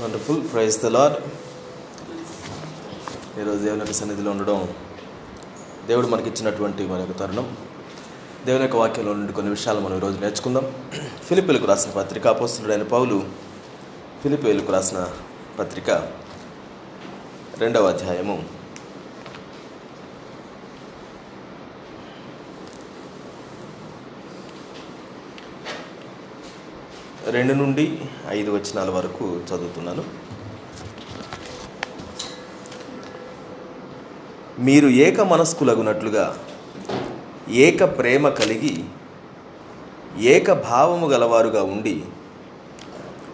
Wonderful praise the lord ఈరోజు దేవుని యొక్క సన్నిధిలో ఉండడం దేవుడు మనకి ఇచ్చినటువంటి మన యొక్క తరుణం. దేవుని యొక్క వాక్యంలో నుండి కొన్ని విషయాలు మనం ఈరోజు నేర్చుకుందాం. ఫిలిపిలకు రాసిన పత్రిక అపోస్తుడైన పౌలు ఫిలిపిలకు రాసిన పత్రిక రెండవ అధ్యాయము. రెండు నుండి ఐదు వచనాల వరకు చదువుతున్నాను. మీరు ఏక మనస్కులగునట్లుగా ఏక ప్రేమ కలిగి ఏక భావము గలవారుగా ఉండి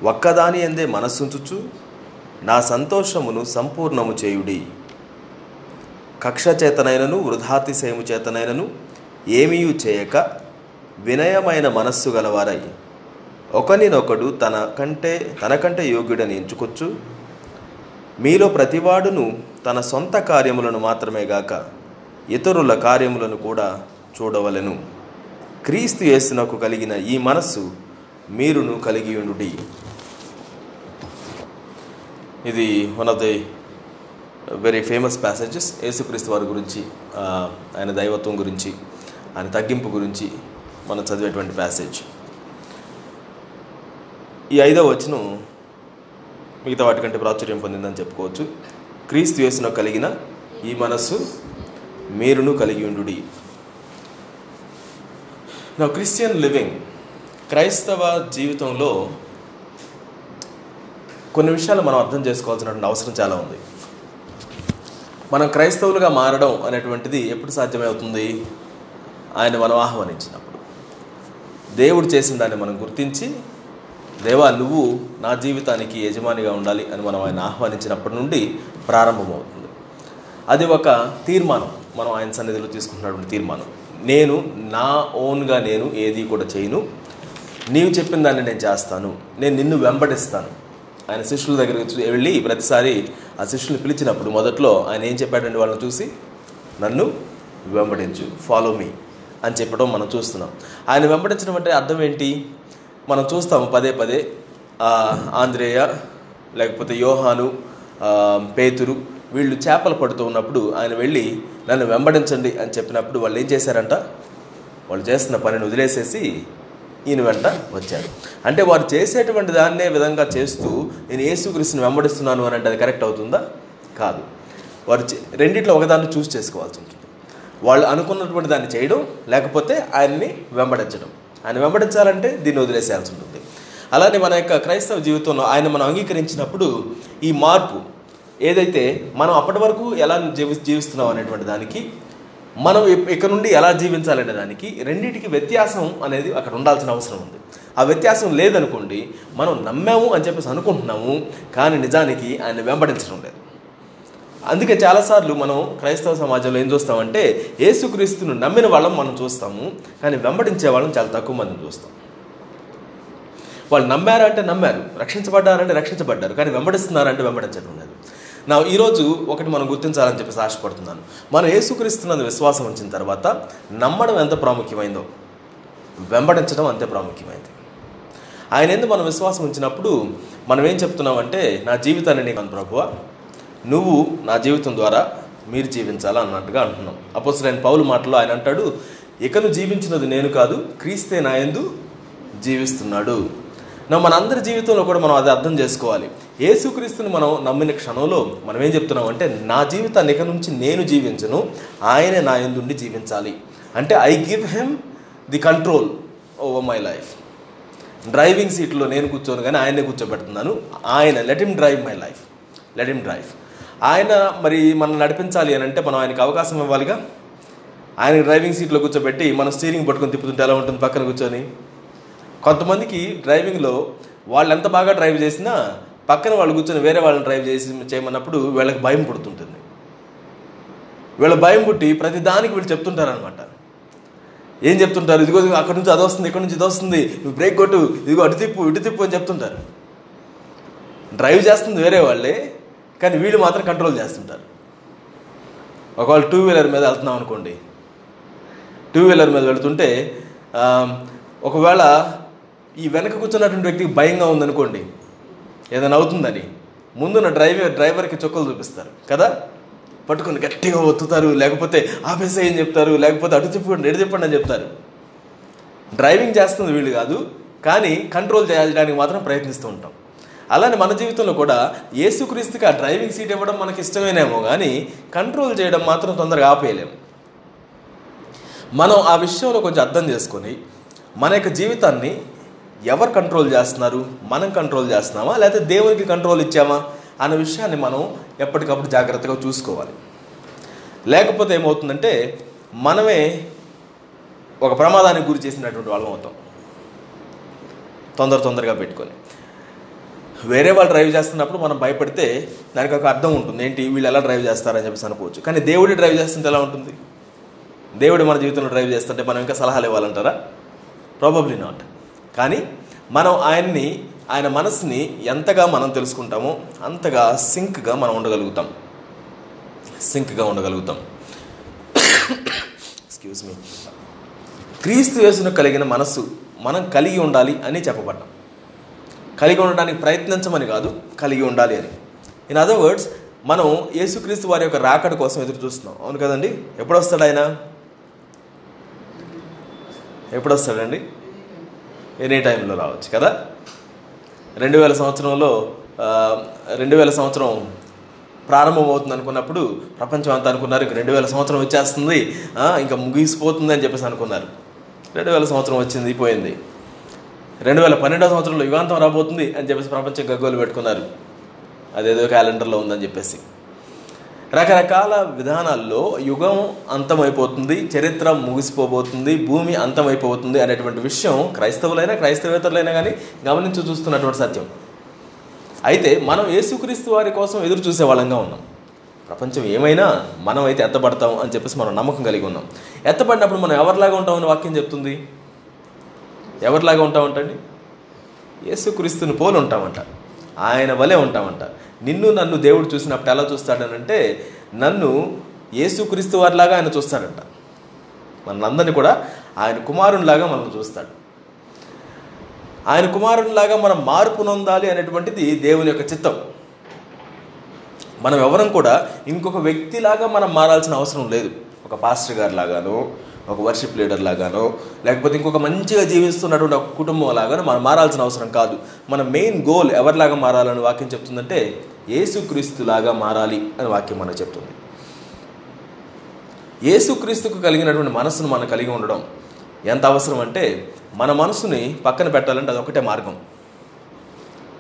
ఒక్కదాని ఎందే మనస్సుంచుచు నా సంతోషమును సంపూర్ణము చేయుడి. కక్ష చేతనైనను వృధాతిశయము చేతనైనను ఏమీయూ చేయక వినయమైన మనస్సు గలవారై ఒకనినొకడు తన కంటే తనకంటే యోగ్యుడని ఎంచుకొచ్చు. మీలో ప్రతివాడును తన సొంత కార్యములను మాత్రమే గాక ఇతరుల కార్యములను కూడా చూడవలెను. క్రీస్తు యేసునకు కలిగిన ఈ మనస్సు మీరును కలిగి ఉండుడి. ఇది one of the very famous passages యేసుక్రీస్తు వారి గురించి ఆయన దైవత్వం గురించి ఆయన తగ్గింపు గురించి మనం చదివేటువంటి ప్యాసేజ్ ఈ ఐదవ వచనం మిగతా వాటికంటే ప్రాచుర్యం పొందిందని చెప్పుకోవచ్చు. క్రీస్తు యేసున కలిగిన ఈ మనస్సు మీరును కలిగి ఉండుడి. నా క్రిస్టియన్ లివింగ్ క్రైస్తవ జీవితంలో కొన్ని విషయాలు మనం అర్థం చేసుకోవాల్సినటువంటి అవసరం చాలా ఉంది. మనం క్రైస్తవులుగా మారడం అనేటువంటిది ఎప్పుడు సాధ్యమవుతుంది? ఆయన మనం ఆహ్వానించినప్పుడు. దేవుడు చేసిన దాన్ని మనం గుర్తించి దేవా నువ్వు నా జీవితానికి యజమానిగా ఉండాలి అని మనం ఆయన ఆహ్వానించినప్పటి నుండి ప్రారంభమవుతుంది. అది ఒక తీర్మానం. మనం ఆయన సన్నిధిలో తీసుకుంటున్నటువంటి తీర్మానం. నేను నా ఓన్గా నేను ఏది కూడా చేయను. నీవు చెప్పిన దాన్ని నేను చేస్తాను. నేను నిన్ను వెంబడిస్తాను. ఆయన శిష్యుల దగ్గరికి వెళ్ళి ప్రతిసారి ఆ శిష్యుని పిలిచినప్పుడు మొదట్లో ఆయన ఏం చెప్పాడండి వాళ్ళని చూసి? నన్ను వెంబడించు. ఫాలో మీ అని చెప్పడం మనం చూస్తున్నాం. ఆయన వెంబడించడం అంటే అర్థం ఏంటి? మనం చూస్తాము పదే పదే ఆంధ్రేయ లేకపోతే యోహాను పేతురు వీళ్ళు చేపలు పడుతూ ఉన్నప్పుడు ఆయన వెళ్ళి నన్ను వెంబడించండి అని చెప్పినప్పుడు వాళ్ళు ఏం చేశారంట? వాళ్ళు చేస్తున్న పనిని వదిలేసేసి ఈయన వెంట వచ్చారు. అంటే వారు చేసేటువంటి దాన్నే విధంగా చేస్తూ నేను యేసుక్రీస్తుని వెంబడిస్తున్నాను అని అంటే అది కరెక్ట్ అవుతుందా? కాదు. వారు చే- రెండిట్లో ఒకదాన్ని చూస్ చేసుకోవాల్సి ఉంటుంది. వాళ్ళు అనుకున్నటువంటి దాన్ని చేయడం లేకపోతే ఆయన్ని వెంబడించడం. ఆయన వెంబడించాలంటే దీన్ని వదిలేసేయాల్సి ఉంటుంది. అలానే మన యొక్క క్రైస్తవ జీవితంలో ఆయన మనం అంగీకరించినప్పుడు ఈ మార్పు ఏదైతే మనం అప్పటి వరకు ఎలా జీవి జీవిస్తున్నాం అనేటువంటి దానికి మనం ఇక్కడ నుండి ఎలా జీవించాలనే దానికి రెండింటికి వ్యత్యాసం అనేది అక్కడ ఉండాల్సిన అవసరం ఉంది. ఆ వ్యత్యాసం లేదనుకోండి మనం నమ్మాము అని చెప్పేసి అనుకుంటున్నాము కానీ నిజానికి ఆయన వెంబడించడం లేదు. అందుకే చాలాసార్లు మనం క్రైస్తవ సమాజంలో ఏం చూస్తామంటే యేసుక్రీస్తును నమ్మిన వాళ్ళం మనం చూస్తాము కానీ వెంబడించే వాళ్ళం చాలా తక్కువ మందిని చూస్తాం. వాళ్ళు నమ్మారంటే నమ్మారు రక్షించబడ్డారంటే రక్షించబడ్డారు కానీ వెంబడిస్తున్నారంటే వెంబడించడం లేదు. నా ఈరోజు ఒకటి మనం గుర్తించాలని చెప్పేసి ఆశపడుతున్నాను. మనం యేసుక్రీస్తున్నందు విశ్వాసం ఉంచిన తర్వాత నమ్మడం ఎంత ప్రాముఖ్యమైందో వెంబడించడం అంతే ప్రాముఖ్యమైంది. ఆయన ఎందుకు మనం విశ్వాసం ఉంచినప్పుడు మనం ఏం చెప్తున్నామంటే నా జీవితాన్ని నీకు ప్రభువా. నువ్వు నా జీవితం ద్వారా మీరు జీవించాలా అన్నట్టుగా అంటున్నాం. అపోసరైన పౌలు మాటలో ఆయన అంటాడు ఇకను జీవించినది నేను కాదు క్రీస్తే నా యందు జీవిస్తున్నాడు. నా మనందరి జీవితంలో కూడా మనం అది అర్థం చేసుకోవాలి. ఏసుక్రీస్తుని మనం నమ్మిన క్షణంలో మనం ఏం చెప్తున్నాం అంటే నా జీవితాన్ని ఇక నుంచి నేను జీవించను ఆయనే నా ఎందుండి జీవించాలి. అంటే I give him the control over my life. Driving సీట్లో నేను కూర్చోను కానీ ఆయనే కూర్చోబెడుతున్నాను. ఆయన let him drive my life let him drive. ఆయన మరి మనం నడిపించాలి అని అంటే మనం ఆయనకి అవకాశం ఇవ్వాలిగా. ఆయన డ్రైవింగ్ సీట్లో కూర్చోబెట్టి మనం స్టీరింగ్ పట్టుకొని తిప్పుతుంటే ఎలా ఉంటుంది పక్కన కూర్చొని? కొంతమందికి డ్రైవింగ్లో వాళ్ళు ఎంత బాగా డ్రైవ్ చేసినా పక్కన వాళ్ళు కూర్చొని వేరే వాళ్ళని డ్రైవ్ చేసి చేయమన్నప్పుడు వీళ్ళకి భయం పుడుతుంటుంది. వీళ్ళ భయం పుట్టి ప్రతి దానికి వీళ్ళు చెప్తుంటారనమాట ఏం చెప్తుంటారు? ఇదిగో ఇదిగో అక్కడ నుంచి అది వస్తుంది ఇక్కడ నుంచి ఇది వస్తుంది నువ్వు బ్రేక్ కొట్టు ఇదిగో అటు తిప్పు ఇటు తిప్పు అని చెప్తుంటారు. డ్రైవ్ చేస్తుంది వేరే వాళ్ళే కానీ వీళ్ళు మాత్రం కంట్రోల్ చేస్తుంటారు. ఒకవేళ టూ వీలర్ మీద వెళ్తున్నాం అనుకోండి. టూ వీలర్ మీద వెళ్తుంటే ఒకవేళ ఈ వెనక కూర్చున్నటువంటి వ్యక్తికి భయంగా ఉందనుకోండి ఏదైనా అవుతుందని ముందున్న డ్రైవర్ డ్రైవర్కి చుక్కలు చూపిస్తారు కదా? పట్టుకొని గట్టిగా ఒత్తుతారు లేకపోతే ఆపేసేయని చెప్తారు లేకపోతే అటు చెప్పండి ఎటు చెప్పండి అని చెప్తారు. డ్రైవింగ్ చేస్తుంది వీళ్ళు కాదు కానీ కంట్రోల్ చేయడానికి మాత్రం ప్రయత్నిస్తూ ఉంటాం. అలానే మన జీవితంలో కూడా ఏసుక్రీస్తుకి ఆ డ్రైవింగ్ సీట్ ఇవ్వడం మనకి ఇష్టమేనేమో కానీ కంట్రోల్ చేయడం మాత్రం తొందరగా ఆపేయలేము మనం ఆ విషయంలో కొంచెం అర్థం చేసుకొని మన యొక్క జీవితాన్ని ఎవరు కంట్రోల్ చేస్తున్నారు? మనం కంట్రోల్ చేస్తున్నామా? లేకపోతే దేవునికి కంట్రోల్ ఇచ్చామా? అన్న విషయాన్ని మనం ఎప్పటికప్పుడు జాగ్రత్తగా చూసుకోవాలి. లేకపోతే ఏమవుతుందంటే మనమే ఒక ప్రమాదానికి గురి చేసినటువంటి వాళ్ళం అవుతాం. తొందర తొందరగా పెట్టుకొని. వేరే వాళ్ళు డ్రైవ్ చేస్తున్నప్పుడు మనం భయపడితే దానికి ఒక అర్థం ఉంటుంది. ఏంటి? వీళ్ళు ఎలా డ్రైవ్ చేస్తారని చెప్పేసి అనుకోవచ్చు. కానీ దేవుడి డ్రైవ్ చేస్తుంటే ఎలా ఉంటుంది? దేవుడు మన జీవితంలో డ్రైవ్ చేస్తుంటే మనం ఇంకా సలహాలు ఇవ్వాలంటారా? ప్రాబబ్లీ నాట్ కానీ మనం ఆయన్ని ఆయన మనసుని ఎంతగా మనం తెలుసుకుంటామో అంతగా సింక్గా మనం ఉండగలుగుతాం. సింక్గా ఉండగలుగుతాం. ఎక్స్క్యూజ్ మీ క్రీస్తు వేసును కలిగిన మనస్సు మనం కలిగి ఉండాలి అని చెప్పబడ్డాం. కలిగి ఉండడానికి ప్రయత్నించమని కాదు కలిగి ఉండాలి అని. ఇన్ అదర్ వర్డ్స్ మనం యేసుక్రీస్తు వారి యొక్క రాకడ కోసం ఎదురు చూస్తున్నాం. అవును కదండి? ఎప్పుడు వస్తాడు ఆయన? ఎప్పుడు వస్తాడండి ఎనీ టైంలో రావచ్చు కదా? రెండు వేల సంవత్సరంలో రెండు వేల సంవత్సరం ప్రారంభమవుతుంది అనుకున్నప్పుడు ప్రపంచం అంతా అనుకున్నారు ఇంక రెండు వేల సంవత్సరం వచ్చేస్తుంది ఇంకా ముగిసిపోతుంది అని చెప్పేసి అనుకున్నారు. రెండు వేల సంవత్సరం వచ్చింది పోయింది. రెండు వేల పన్నెండవ సంవత్సరంలో యుగాంతం రాబోతుంది అని చెప్పేసి ప్రపంచం గగ్గోలు పెట్టుకున్నారు. అదేదో క్యాలెండర్లో ఉందని చెప్పేసి. రకరకాల విధానాల్లో యుగం అంతమైపోతుంది చరిత్ర ముగిసిపోబోతుంది భూమి అంతమైపోతుంది అనేటువంటి విషయం క్రైస్తవులైనా క్రైస్తవేతరులైనా కానీ గమనించి చూస్తున్నటువంటి సత్యం. అయితే మనం యేసుక్రీస్తు వారి కోసం ఎదురు చూసే వాళ్ళంగా ఉన్నాం. ప్రపంచం ఏమైనా మనం అయితే ఎత్తబడతాం అని చెప్పేసి మనం నమ్మకం కలిగి ఉన్నాం. ఎత్తబడినప్పుడు మనం ఎవరిలాగా ఉంటామని వాక్యం చెప్తుంది? ఎవరిలాగా ఉంటామంటండి యేసుక్రీస్తుని పోలు ఉంటామంట ఆయన వలె ఉంటామంట నిన్ను నన్ను దేవుడు చూసినప్పుడు ఎలా చూస్తాడనంటే నన్ను యేసుక్రీస్తు వారిలాగా ఆయన చూస్తాడంట. మనందరినీ కూడా ఆయన కుమారునిలాగా మనం చూస్తాడు. ఆయన కుమారునిలాగా మనం మార్పు నొందాలి అనేటువంటిది దేవుని యొక్క చిత్తం. మనం ఎవరం కూడా ఇంకొక వ్యక్తిలాగా మనం మారాల్సిన అవసరం లేదు. ఒక పాస్టర్ గారి లాగానో ఒక వర్షిప్ లీడర్ లాగానో లేకపోతే ఇంకొక మంచిగా జీవిస్తున్నటువంటి ఒక కుటుంబం లాగానో మనం మారాల్సిన అవసరం కాదు. మన మెయిన్ గోల్ ఎవరిలాగా మారాలని వాక్యం చెప్తుందంటే యేసుక్రీస్తులాగా మారాలి అని వాక్యం మనకు చెప్తుంది. ఏసుక్రీస్తుకు కలిగినటువంటి మనసును మనం కలిగి ఉండడం ఎంత అవసరం అంటే మన మనసుని పక్కన పెట్టాలంటే అదొకటే మార్గం.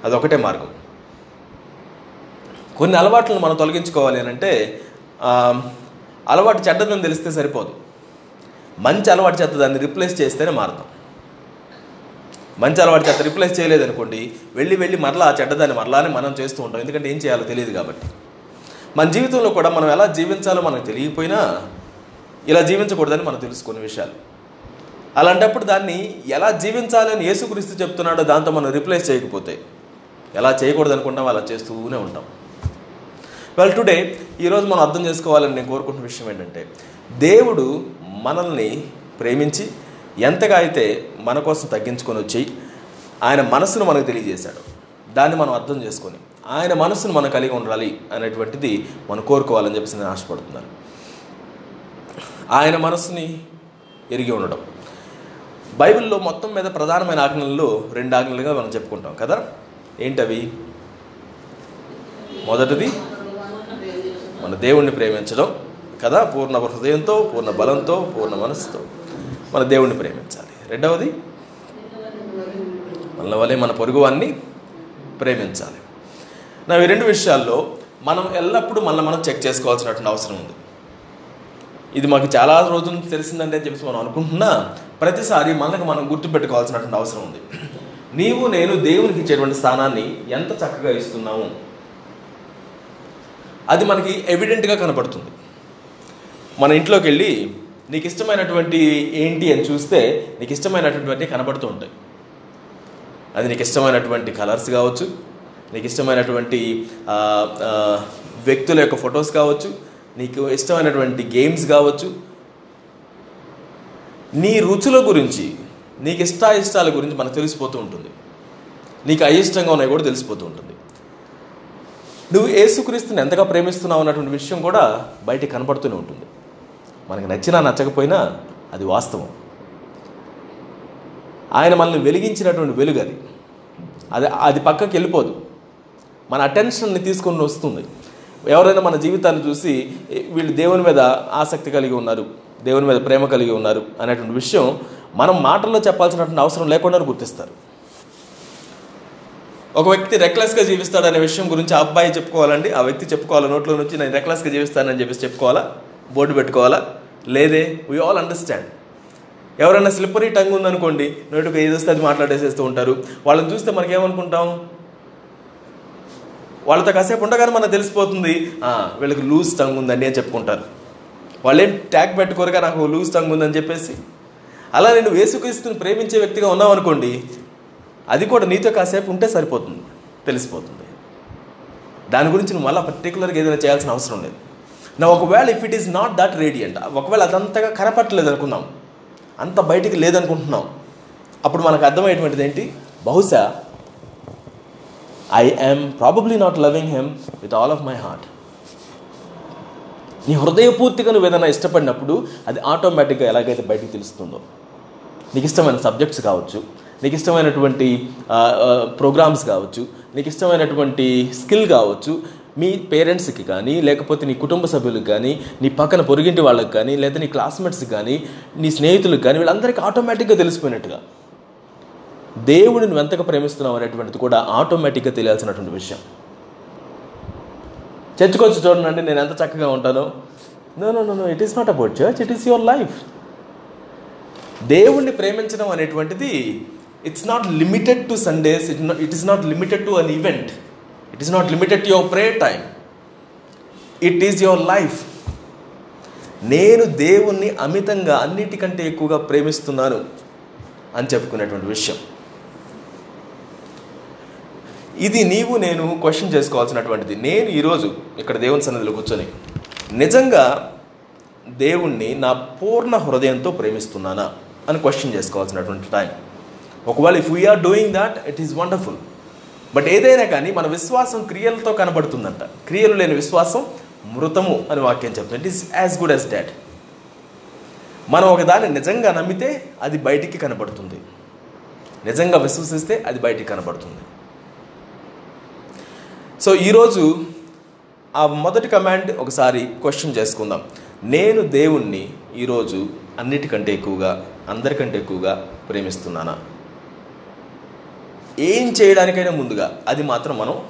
అదొకటే మార్గం. కొన్ని అలవాట్లను మనం తొలగించుకోవాలి అని అంటే అలవాటు చెడ్డదని తెలిస్తే సరిపోదు. మంచి అలవాటు చేత దాన్ని రిప్లేస్ చేస్తేనే మారుతాం. మంచి అలవాటు చేత రిప్లేస్ చేయలేదనుకోండి వెళ్ళి వెళ్ళి మరలా ఆ చెడ్డదాన్ని మరలానే మనం చేస్తూ ఉంటాం. ఎందుకంటే ఏం చేయాలో తెలియదు కాబట్టి. మన జీవితంలో కూడా మనం ఎలా జీవించాలో మనకు తెలియకపోయినా ఇలా జీవించకూడదని మనం తెలుసుకునే విషయాలు. అలాంటప్పుడు దాన్ని ఎలా జీవించాలని యేసుక్రీస్తు చెప్తున్నాడో దాంతో మనం రిప్లేస్ చేయకపోతే ఎలా చేయకూడదు అనుకుంటాం అలా చేస్తూనే ఉంటాం. వెల్ టుడే ఈరోజు మనం అర్థం చేసుకోవాలని నేను కోరుకుంటున్న విషయం ఏంటంటే దేవుడు మనల్ని ప్రేమించి ఎంతగా అయితే మన కోసం తగ్గించుకొని వచ్చి ఆయన మనసును మనకు తెలియజేశాడు. దాన్ని మనం అర్థం చేసుకొని ఆయన మనసును మనం కలిగి ఉండాలి అనేటువంటిది మనం కోరుకోవాలని చెప్పేసి నేను ఆశపడుతున్నాను. ఆయన మనసుని ఎరిగి ఉండడం. బైబిల్లో మొత్తం మీద ప్రధానమైన ఆజ్ఞల్లో రెండు ఆజ్ఞలుగా మనం చెప్పుకుంటాం కదా. ఏంటవి? మొదటిది మన దేవుణ్ణి ప్రేమించడం కదా పూర్ణ హృదయంతో పూర్ణ బలంతో పూర్ణ మనసుతో మన దేవుణ్ణి ప్రేమించాలి. రెండవది మన వలె మన పొరుగువాన్ని ప్రేమించాలి. నా ఈ రెండు విషయాల్లో మనం ఎల్లప్పుడూ మళ్ళీ మనం చెక్ చేసుకోవాల్సినటువంటి అవసరం ఉంది. ఇది మాకు చాలా రోజుల నుంచి తెలిసిందంటే అని చెప్పేసి మనం అనుకుంటున్నా ప్రతిసారి మనకు మనం గుర్తుపెట్టుకోవాల్సినటువంటి అవసరం ఉంది. నీవు నేను దేవునికి ఇచ్చేటువంటి స్థానాన్ని ఎంత చక్కగా ఇస్తున్నాము అది మనకి ఎవిడెంట్గా కనపడుతుంది మన ఇంట్లోకి వెళ్ళి నీకు ఇష్టమైనటువంటి ఏంటి అని చూస్తే నీకు ఇష్టమైనటువంటి కనబడుతూ ఉంటాయి. అది నీకు ఇష్టమైనటువంటి కలర్స్ కావచ్చు నీకు ఇష్టమైనటువంటి వ్యక్తుల యొక్క ఫొటోస్ కావచ్చు నీకు ఇష్టమైనటువంటి గేమ్స్ కావచ్చు. నీ రుచుల గురించి నీకు ఇష్టాయిష్టాల గురించి మనకు తెలిసిపోతూ ఉంటుంది. నీకు అయిష్టంగా ఉన్నాయి కూడా తెలిసిపోతూ ఉంటుంది. నువ్వు యేసుక్రీస్తుని ఎంతగా ప్రేమిస్తున్నావు అన్నటువంటి విషయం కూడా బయటికి కనపడుతూనే ఉంటుంది. మనకు నచ్చినా నచ్చకపోయినా అది వాస్తవం. ఆయన మనల్ని వెలిగించినటువంటి వెలుగు అది. అది అది పక్కకి వెళ్ళిపోదు. మన అటెన్షన్ని తీసుకొని వస్తుంది. ఎవరైనా మన జీవితాన్ని చూసి వీళ్ళు దేవుని మీద ఆసక్తి కలిగి ఉన్నారు దేవుని మీద ప్రేమ కలిగి ఉన్నారు అనేటువంటి విషయం మనం మాటల్లో చెప్పాల్సినటువంటి అవసరం లేకుండా గుర్తిస్తారు. ఒక వ్యక్తి రెక్లెస్గా జీవిస్తాడనే విషయం గురించి ఆ అబ్బాయి చెప్పుకోవాలండి ఆ వ్యక్తి చెప్పుకోవాలి? నోట్లో నుంచి నేను రెక్లెస్గా జీవిస్తానని చెప్పేసి చెప్పుకోవాలా? బోర్డు పెట్టుకోవాలా? లేదే వీ ఆల్ అండర్స్టాండ్ ఎవరైనా స్లిప్పరీ టంగ్ ఉందనుకోండి నోటికి ఏది వస్తే అది మాట్లాడేసేస్తూ ఉంటారు. వాళ్ళని చూస్తే మనకేమనుకుంటాం? వాళ్ళతో కాసేపు ఉండగానే మనకు తెలిసిపోతుంది వీళ్ళకి లూజ్ టంగ్ ఉందండి అని చెప్పుకుంటారు. వాళ్ళేం ట్యాగ్ పెట్టుకోరుగా నాకు లూజ్ టంగ్ ఉందని చెప్పేసి? అలా నేను వేసుక్రీస్తుని ప్రేమించే వ్యక్తిగా ఉన్నావు అనుకోండి అది కూడా నీతో కాసేపు ఉంటే సరిపోతుంది. తెలిసిపోతుంది. దాని గురించి నువ్వు మళ్ళీ పర్టికులర్గా ఏదైనా చేయాల్సిన అవసరం లేదు. నా ఒకవేళ if it is not that radiant ఒకవేళ అదంతగా కనపట్టలేదు అనుకుందాం అంత బయటికి లేదనుకుంటున్నాం అప్పుడు మనకు అర్థమయ్యేటువంటిది ఏంటి? బహుశా I am probably not loving him with all of my heart నీ హృదయపూర్తిగా నువ్వు ఏదైనా ఇష్టపడినప్పుడు అది ఆటోమేటిక్గా ఎలాగైతే బయటికి తెలుస్తుందో. నీకు ఇష్టమైన సబ్జెక్ట్స్ కావచ్చు నీకు ఇష్టమైనటువంటి ప్రోగ్రామ్స్ కావచ్చు నీకు ఇష్టమైనటువంటి స్కిల్ కావచ్చు మీ పేరెంట్స్కి కానీ లేకపోతే నీ కుటుంబ సభ్యులకు కానీ నీ పక్కన పొరుగింటి వాళ్ళకి కానీ లేదా నీ క్లాస్మేట్స్కి కానీ నీ స్నేహితులకు కానీ వీళ్ళందరికీ ఆటోమేటిక్గా తెలిసిపోయినట్టుగా. దేవుడిని నువ్వు ఎంతగా ప్రేమిస్తున్నావు అనేటువంటిది కూడా ఆటోమేటిక్గా తెలియాల్సినటువంటి విషయం. చర్చకొచ్చి చూడండి నేను ఎంత చక్కగా ఉంటానో. No no no it is not about church it is your life దేవుణ్ణి ప్రేమించడం అనేటువంటిది it's not limited to Sundays it it is not limited to an event it is not limited to your pray time it is your life నేను దేవుణ్ణి అమితంగా అన్నిటికంటే ఎక్కువగా ప్రేమిస్తున్నాను అని చెప్పుకునేటువంటి విషయం. ఇది నీవు నేను క్వశ్చన్ చేసుకోవాల్సినటువంటిది. నేను ఈరోజు ఇక్కడ దేవుని సన్నిధిలో కూర్చొని నిజంగా దేవుణ్ణి నా పూర్ణ హృదయంతో ప్రేమిస్తున్నానా అని క్వశ్చన్ చేసుకోవాల్సినటువంటి టైం ఒకవేళ if we're doing that it is wonderful but ఏదైనా కానీ మన విశ్వాసం క్రియలతో కనబడుతుందంట. క్రియలు లేని విశ్వాసం మృతము అని వాక్యం చెప్తుంది. It is as good as that మనం ఒకదాన్ని నిజంగా నమ్మితే అది బయటికి కనబడుతుంది. నిజంగా విశ్వసిస్తే అది బయటికి కనబడుతుంది. సో ఈరోజు ఆ మొదటి కమాండ్ ఒకసారి క్వశ్చన్ చేసుకుందాం. నేను దేవుణ్ణి ఈరోజు అన్నిటికంటే ఎక్కువగా అందరికంటే ఎక్కువగా ప్రేమిస్తున్నానా? ఏం చేయడానికైనా ముందుగా అది మాత్రం మనం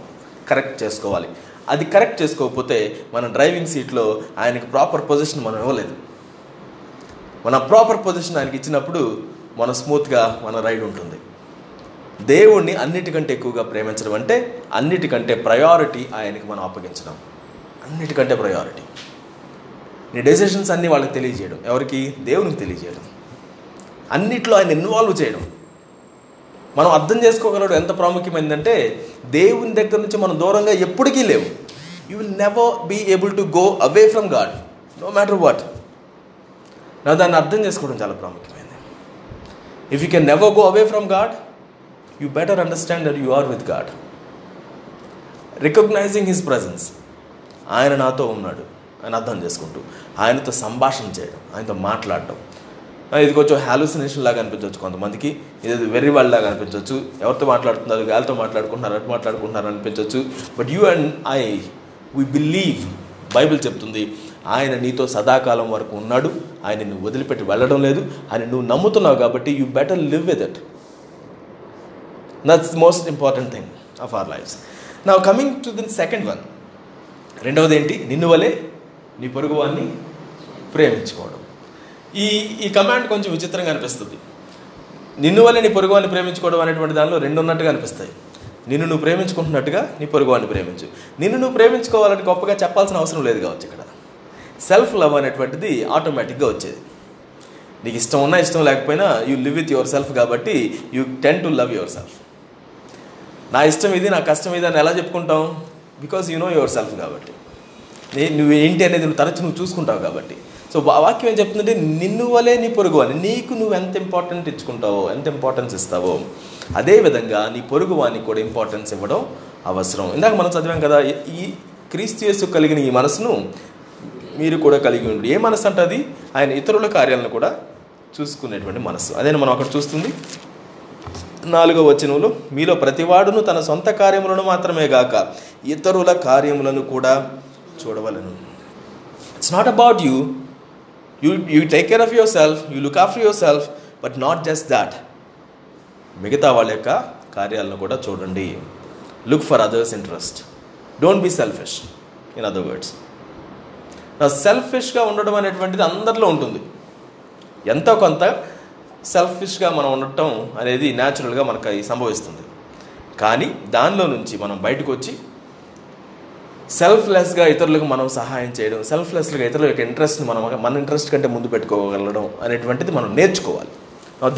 కరెక్ట్ చేసుకోవాలి. అది కరెక్ట్ చేసుకోకపోతే మన డ్రైవింగ్ సీట్లో ఆయనకి ప్రాపర్ పొజిషన్ మనం ఇవ్వలేదు. మన ప్రాపర్ పొజిషన్ ఆయనకి ఇచ్చినప్పుడు మన స్మూత్గా మన రైడ్ ఉంటుంది. దేవుణ్ణి అన్నిటికంటే ఎక్కువగా ప్రేమించడం అంటే అన్నిటికంటే ప్రయారిటీ ఆయనకి మనం అప్పగించడం. అన్నిటికంటే ప్రయారిటీ నీ డెసిషన్స్ అన్నీ వాళ్ళకి తెలియజేయడం. ఎవరికి? దేవునికి తెలియజేయడం. అన్నిట్లో ఆయన ఇన్వాల్వ్ చేయడం. మనం అర్థం చేసుకోగలడు ఎంత ప్రాముఖ్యమైందంటే దేవుని దగ్గర నుంచి మనం దూరంగా ఎప్పటికీ లేవు. You will never be able to go away from God no matter what నా దాన్ని అర్థం చేసుకోవడం చాలా ప్రాముఖ్యమైనది if you can never go away from God you better understand that you are with God recognising his presence ఆయన నాతో ఉన్నాడు. అని అర్థం చేసుకుంటూ. ఆయనతో సంభాషణ చేయడం. ఆయనతో మాట్లాడటం ఇది కొంచెం హాలుసినేషన్ లాగా అనిపించవచ్చు కొంతమందికి. ఇది వెర్రి వాళ్ళలాగా అనిపించవచ్చు. ఎవరితో మాట్లాడుతున్నారు గాలితో మాట్లాడుకుంటున్నారు అటు మాట్లాడుకుంటున్నారు అనిపించవచ్చు. But you and I we believe Bible చెప్తుంది ఆయన నీతో సదాకాలం వరకు ఉన్నాడు. ఆయన నువ్వు వదిలిపెట్టి వెళ్ళడం లేదు. ఆయన నువ్వు నమ్ముతున్నావు కాబట్టి you better live with it that's most important thing of our lives నా coming to the second one రెండవది ఏంటి? నిన్ను వలే నీ పొరుగు వాడిని ప్రేమించుకోవడం. ఈ ఈ కమాండ్ కొంచెం విచిత్రంగా అనిపిస్తుంది. నిన్ను వల్ల నీ పొరుగువాన్ని ప్రేమించుకోవడం అనేటువంటి దానిలో రెండు ఉన్నట్టుగా అనిపిస్తాయి. నిన్ను నువ్వు ప్రేమించుకుంటున్నట్టుగా నీ పొరుగువాన్ని ప్రేమించు. నిన్ను నువ్వు ప్రేమించుకోవాలని గొప్పగా చెప్పాల్సిన అవసరం లేదు కావచ్చు ఇక్కడ. సెల్ఫ్ లవ్ అనేటువంటిది ఆటోమేటిక్గా వచ్చేది. నీకు ఇష్టం ఉన్నా ఇష్టం లేకపోయినా you live with yourself కాబట్టి you tend to love yourself నా ఇష్టం ఇది నా కష్టం ఇది అని ఎలా చెప్పుకుంటాం? Because you know yourself కాబట్టి నువ్వు ఏంటి అనేది నువ్వు తరచు నువ్వు చూసుకుంటావు కాబట్టి. సో వాక్యం ఏం చెప్తుందంటే నిన్ను వలే నీ పొరుగు అని నీకు నువ్వు ఎంత ఇంపార్టెంట్ ఇచ్చుకుంటావో ఎంత ఇంపార్టెన్స్ ఇస్తావో అదేవిధంగా నీ పొరుగు వానికి కూడా ఇంపార్టెన్స్ ఇవ్వడం అవసరం. ఇందాక మనం చదివాం కదా ఈ- ఈ క్రీస్తు యేసు కలిగిన ఈ మనసును మీరు కూడా కలిగి ఉండు. ఏ మనసు అంటే అది? ఆయన ఇతరుల కార్యాలను కూడా చూసుకునేటువంటి మనసు. అదే మనం అక్కడ చూస్తుంది? నాలుగో వచనంలో మీలో ప్రతివాడును తన సొంత కార్యములను మాత్రమే గాక ఇతరుల కార్యములను కూడా చూడవలను. It's not about you you you take care of yourself you look after yourself but not just that మిగతా వాళ్ళ యొక్క కార్యాలను కూడా చూడండి. Look for others interest don't be selfish in other words నా సెల్ఫిష్గా ఉండడం అనేటువంటిది అందరిలో ఉంటుంది. ఎంతో కొంత సెల్ఫిష్గా మనం ఉండటం అనేది న్యాచురల్గా మనకు అది సంభవిస్తుంది. కానీ దానిలో నుంచి మనం బయటకు వచ్చి సెల్ఫ్లెస్గా ఇతరులకు మనం సహాయం చేయడం సెల్ఫ్లెస్గా ఇతరుల యొక్క ఇంట్రెస్ట్ని మనం మన ఇంట్రెస్ట్ కంటే ముందు పెట్టుకోగలడం అనేటువంటిది మనం నేర్చుకోవాలి.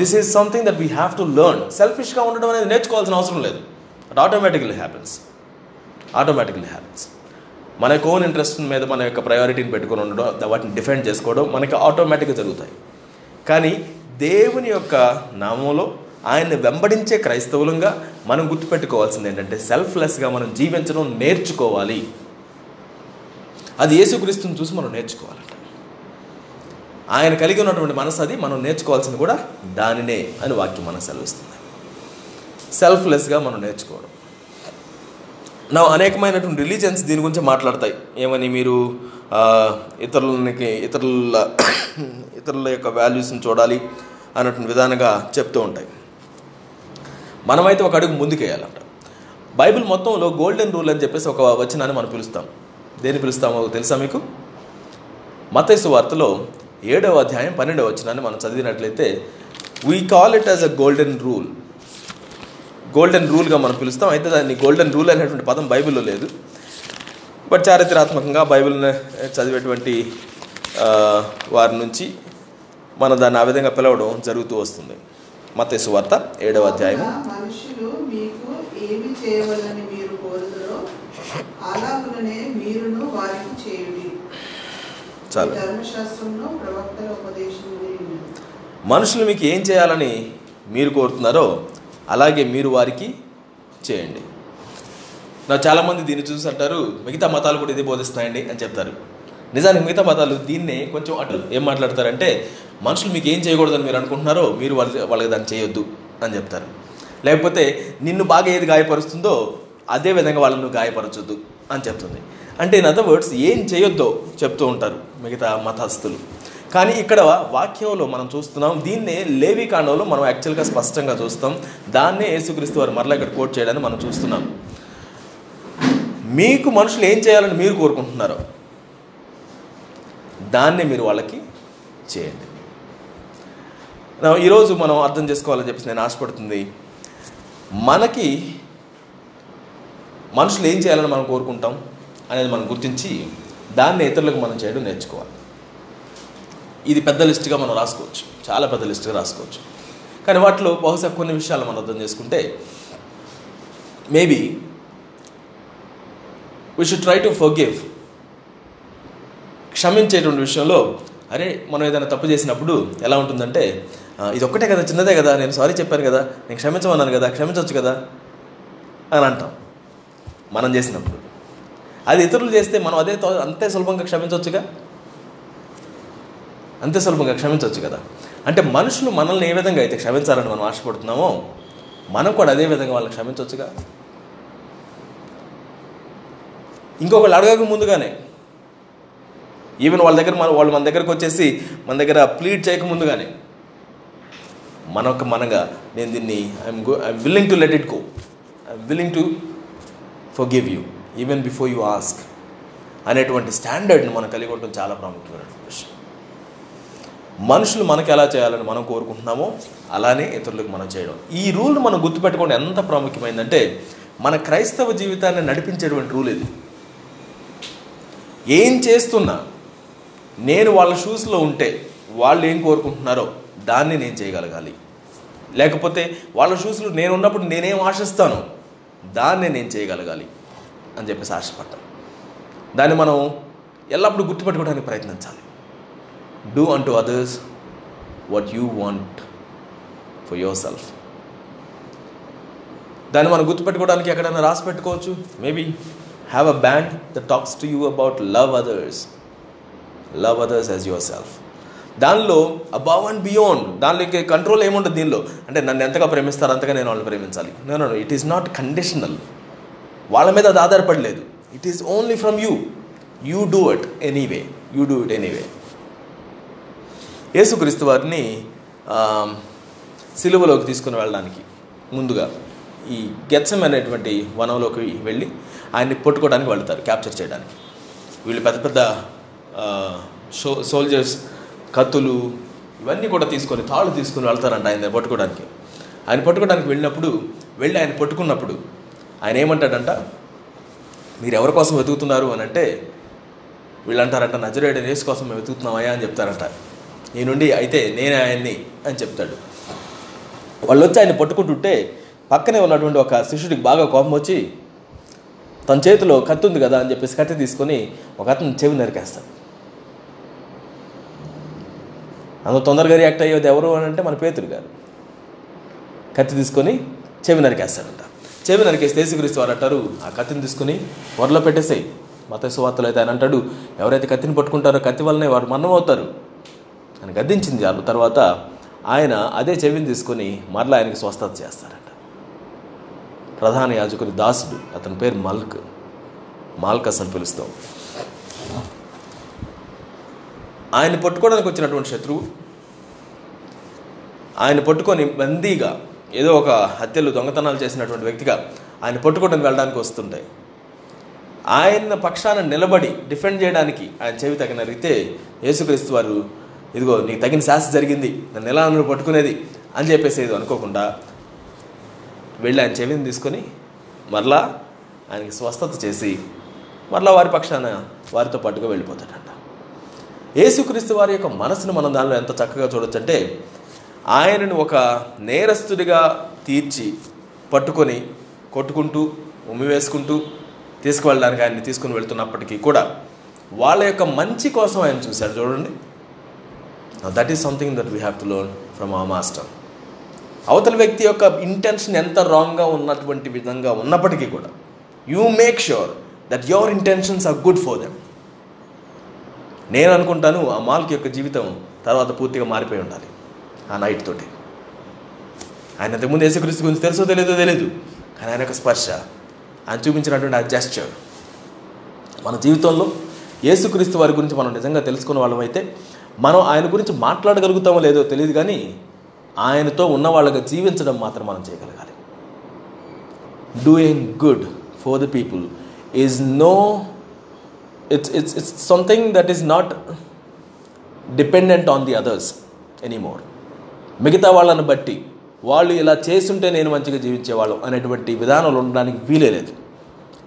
This is something that we have to learn సెల్ఫిష్గా ఉండడం అనేది నేర్చుకోవాల్సిన అవసరం లేదు. At automatically happens automatically happens మన ఓన్ ఇంట్రెస్ట్ మీద మన యొక్క ప్రయారిటీని పెట్టుకొని ఉండడం వాటిని డిఫెండ్ చేసుకోవడం మనకి ఆటోమేటిక్గా జరుగుతాయి. కానీ దేవుని యొక్క నామంలో ఆయన్ని వెంబడించే క్రైస్తవులంగా మనం గుర్తుపెట్టుకోవాల్సింది ఏంటంటే సెల్ఫ్లెస్గా మనం జీవించడం నేర్చుకోవాలి. అది యేసుక్రీస్తుని చూసి మనం నేర్చుకోవాలంట. ఆయన కలిగి ఉన్నటువంటి మనసు అది మనం నేర్చుకోవాల్సింది కూడా దానినే అని వాక్యం మనం సెలవిస్తుంది. సెల్ఫ్లెస్గా మనం నేర్చుకోవడం. నా అనేకమైనటువంటి రిలీజన్స్ దీని గురించి మాట్లాడతాయి. ఏమని మీరు ఇతరులకి ఇతరుల ఇతరుల యొక్క వాల్యూస్ని చూడాలి అన్నటువంటి విధానంగా చెప్తూ ఉంటాయి. మనమైతే ఒక అడుగు ముందుకేయాలంట. బైబిల్ మొత్తంలో గోల్డెన్ రూల్ అని చెప్పేసి ఒక వచనాన్ని మనం పిలుస్తాం. దేన్ని పిలుస్తామో తెలుసా మీకు? మతైసు వార్తలో ఏడవ అధ్యాయం పన్నెండవ వచనాన్ని మనం చదివినట్లయితే we call it as a golden rule golden రూల్గా మనం పిలుస్తాం. అయితే దాన్ని గోల్డెన్ రూల్ అనేటువంటి పదం బైబిల్లో లేదు. బట్ చారిత్రాత్మకంగా బైబిల్ని చదివేటువంటి వారి నుంచి మనం దాన్ని ఆ విధంగా పిలవడం జరుగుతూ వస్తుంది. మత్తయి వార్త ఏడవ అధ్యాయము. మనుషులు మీకు ఏమి చేయవలని మీరు కోరుదరో అలాగుననే మీరును వారికి చేయుడి. చాలు. ఈ ధర్మశాస్త్రంలో ప్రవక్తల ఉపదేశం ఉన్నది. మనుషులు మీకు ఏం చేయాలని మీరు కోరుతున్నారో అలాగే మీరు వారికి చేయండి. నా చాలామంది దీన్ని చూసి అంటారు మిగతా మతాలు కూడా ఇదే బోధిస్తున్నాయండి అని చెప్తారు. నిజానికి మిగతా పదాలు దీన్నే కొంచెం అటు ఏం మాట్లాడతారంటే మనుషులు మీకు ఏం చేయకూడదని మీరు అనుకుంటున్నారో మీరు వాళ్ళ వాళ్ళకి దాన్ని చేయొద్దు అని చెప్తారు. లేకపోతే నిన్ను బాగా ఏది గాయపరుస్తుందో అదే విధంగా వాళ్ళని గాయపరచొద్దు అని చెప్తుంది. అంటే ఇన్ అదర్ వర్డ్స్ ఏం చేయొద్దో చెప్తూ ఉంటారు మిగతా మతస్థులు. కానీ ఇక్కడ వాక్యంలో మనం చూస్తున్నాం దీన్నే లేవి కాండంలో మనం యాక్చువల్గా స్పష్టంగా చూస్తాం. దాన్నే యేసుక్రీస్తు వారు మరలా ఇక్కడ కోట్ చేయడాన్ని మనం చూస్తున్నాం. మీకు మనుషులు ఏం చేయాలని మీరు కోరుకుంటున్నారో దాన్ని మీరు వాళ్ళకి చేయండి. ఈరోజు మనం అర్థం చేసుకోవాలని చెప్పేసి నేను ఆశపడుతుంది. మనకి మనుషులు ఏం చేయాలని మనం కోరుకుంటాం అనేది మనం గుర్తించి దాన్ని ఇతరులకు మనం చేయడం నేర్చుకోవాలి. ఇది పెద్ద లిస్టుగా మనం రాసుకోవచ్చు. చాలా పెద్ద లిస్టుగా రాసుకోవచ్చు. కానీ వాటిలో బహుశా కొన్ని విషయాలు మనం అర్థం చేసుకుంటే maybe we should try to forgive క్షమించేటువంటి విషయంలో అరే మనం ఏదైనా తప్పు చేసినప్పుడు ఎలా ఉంటుందంటే ఇది ఒక్కటే కదా చిన్నదే కదా నేను సారీ చెప్పాను కదా నేను క్షమించమన్నాను కదా క్షమించవచ్చు కదా అని అంటాం మనం చేసినప్పుడు. అది ఇతరులు చేస్తే మనం అదే తో- అంతే సులభంగా క్షమించవచ్చుగా అంతే సులభంగా క్షమించవచ్చు కదా? అంటే మనుషులు మనల్ని ఏ విధంగా అయితే క్షమించాలని మనం ఆశపడుతున్నామో మనం కూడా అదే విధంగా వాళ్ళని క్షమించవచ్చుగా ఇంకొకళ్ళు అడగక ముందుగానే ఈవెన్ వాళ్ళ దగ్గర మన వాళ్ళు మన దగ్గరకు వచ్చేసి మన దగ్గర ప్లీడ్ చేయక ముందుగానే మనొక మనగా నేను దీన్ని I'm go I'm willing to let it go I'm willing to forgive you even before you ask అనేటువంటి స్టాండర్డ్ని మనం కలిగి ఉండటం చాలా ప్రాముఖ్యమైనటువంటి విషయం. మనుషులు మనకు ఎలా చేయాలని మనం కోరుకుంటున్నామో అలానే ఇతరులకు మనం చేయడం. ఈ రూల్ని మనం గుర్తుపెట్టుకోండి ఎంత ప్రాముఖ్యమైందంటే మన క్రైస్తవ జీవితాన్ని నడిపించేటువంటి రూల్ ఇది. ఏం చేస్తున్నా నేను వాళ్ళ షూస్లో ఉంటే వాళ్ళు ఏం కోరుకుంటున్నారో దాన్ని నేను చేయగలగాలి. లేకపోతే వాళ్ళ షూస్లో నేను ఉన్నప్పుడు నేనేం ఆశిస్తాను దాన్ని నేను చేయగలగాలి అని చెప్పేసి ఆశపడ్డాను దాన్ని మనం ఎల్లప్పుడూ గుర్తుపెట్టుకోవడానికి ప్రయత్నించాలి. Do unto others what you want for yourself దాన్ని మనం గుర్తుపెట్టుకోవడానికి ఎక్కడైనా రాసి పెట్టుకోవచ్చు. Maybe have a band the talks to you about love others love others as yourself దానిలో అబవ్ అండ్ బియాండ్ దానిలోకి కంట్రోల్ ఏముంటుంది దీనిలో. అంటే నన్ను ఎంతగా ప్రేమిస్తారు అంతగా నేను వాళ్ళని ప్రేమించాలి. No it is not conditional వాళ్ళ మీద అది ఆధారపడలేదు. It is only from you you do it anyway you do it anyway యేసుక్రీస్తు వారిని సిలువలోకి తీసుకుని వెళ్ళడానికి ముందుగా ఈ గెత్సం అనేటువంటి వనంలోకి వెళ్ళి ఆయన్ని పట్టుకోవడానికి వెళ్తారు క్యాప్చర్ చేయడానికి. వీళ్ళు పెద్ద పెద్ద సోల్జర్స్ కత్తులు ఇవన్నీ కూడా తీసుకొని తాళ్ళు తీసుకొని వెళ్తారంట ఆయన పట్టుకోవడానికి. ఆయన పట్టుకోవడానికి వెళ్ళినప్పుడు వెళ్ళి ఆయన పట్టుకున్నప్పుడు ఆయన ఏమంటాడంట? మీరు ఎవరి కోసం వెతుకుతున్నారు? అని అంటే వీళ్ళు అంటారంట రేస్ కోసం మేము వెతుకుతున్నామయ్యా అని చెప్తారంట. నేనుండి అయితే నేనే ఆయన్ని అని చెప్తాడు. వాళ్ళు వచ్చి ఆయన పట్టుకుంటుంటే పక్కనే ఉన్నటువంటి ఒక శిష్యుడికి బాగా కోపం వచ్చి తన చేతిలో కత్తి ఉంది కదా అని చెప్పేసి కత్తి తీసుకొని ఒక అతను చెవి నరికేస్తాడు. అంత తొందరగా రియాక్ట్ అయ్యేది ఎవరు అని అంటే మన పేతురు గారు. కత్తి తీసుకొని చెవి నరికేస్తాడంట. చెవి నరికేస్తే యేసుక్రీస్తు వారు అంటారు ఆ కత్తిని తీసుకొని వరలో పెట్టేసాయి. మత సువార్తలు అయితే ఆయన అంటాడు ఎవరైతే కత్తిని పట్టుకుంటారో కత్తి వల్లనే వారు మరణం అవుతారు అని గద్దించింది. చాలు తర్వాత ఆయన అదే చెవిని తీసుకొని మరలా ఆయనకి స్వస్థత చేస్తారంట ప్రధాన యాజకుని దాసుడు అతని పేరు మల్క్. మాల్కస్ అని పిలుస్తాం. ఆయన పట్టుకోవడానికి వచ్చినటువంటి శత్రువు ఆయన పట్టుకొని బందీగా ఏదో ఒక హత్యలు దొంగతనాలు చేసినటువంటి వ్యక్తిగా ఆయన పట్టుకోవడానికి వెళ్ళడానికి వస్తుంటాయి. ఆయన పక్షాన నిలబడి డిఫెండ్ చేయడానికి ఆయన చెవి తగిన రీతే యేసుక్రీస్తు వారు ఇదిగో నీకు తగిన శాస్త్ర జరిగింది నన్ను ఎలా నువ్వు పట్టుకునేది? అని చెప్పేసి ఏదో అనుకోకుండా వెళ్ళి ఆయన చెవిని తీసుకొని మరలా ఆయనకి స్వస్థత చేసి మరలా వారి పక్షాన వారితో పాటుగా వెళ్ళిపోతాడు. యేసుక్రీస్తు వారి యొక్క మనసును మనం దానిలో ఎంత చక్కగా చూడొచ్చు అంటే ఆయనను ఒక నేరస్తుడిగా తీర్చి పట్టుకొని కొట్టుకుంటూ ఉమ్మి వేసుకుంటూ తీసుకువెళ్ళడానికి ఆయన్ని తీసుకుని వెళ్తున్నప్పటికీ కూడా వాళ్ళ యొక్క మంచి కోసం ఆయన చూశాడు. చూడండి. That is something that we have to learn from ఆ మాస్టర్ అవతల వ్యక్తి యొక్క ఇంటెన్షన్ ఎంత రాంగ్గా ఉన్నటువంటి విధంగా ఉన్నప్పటికీ కూడా you make sure that your intentions are good for them నేను అనుకుంటాను ఆ మాల్కి యొక్క జీవితం తర్వాత పూర్తిగా మారిపోయి ఉండాలి ఆ నైట్ తోటి. ఆయన అంతకుముందు యేసుక్రీస్తు గురించి తెలుసో తెలియదో తెలియదు కానీ ఆయన యొక్క స్పర్శ ఆయన చూపించినటువంటి ఆ జెస్చర్ మన జీవితంలో యేసుక్రీస్తు వారి గురించి మనం నిజంగా తెలుసుకున్న వాళ్ళమైతే మనం ఆయన గురించి మాట్లాడగలుగుతామో లేదో తెలియదు కానీ ఆయనతో ఉన్న వాళ్ళగా జీవించడం మాత్రం మనం చేయగలగాలి. Doing good for the people is no it's it's it's something that is not dependent on the others anymore మిగతా వాళ్ళని బట్టి వాళ్ళు ఇలా చేస్తుంటే నేను మంచిగా జీవించేవాళ్ళం అనేటువంటి విధానంలో ఉండడానికి వీలే లేదు.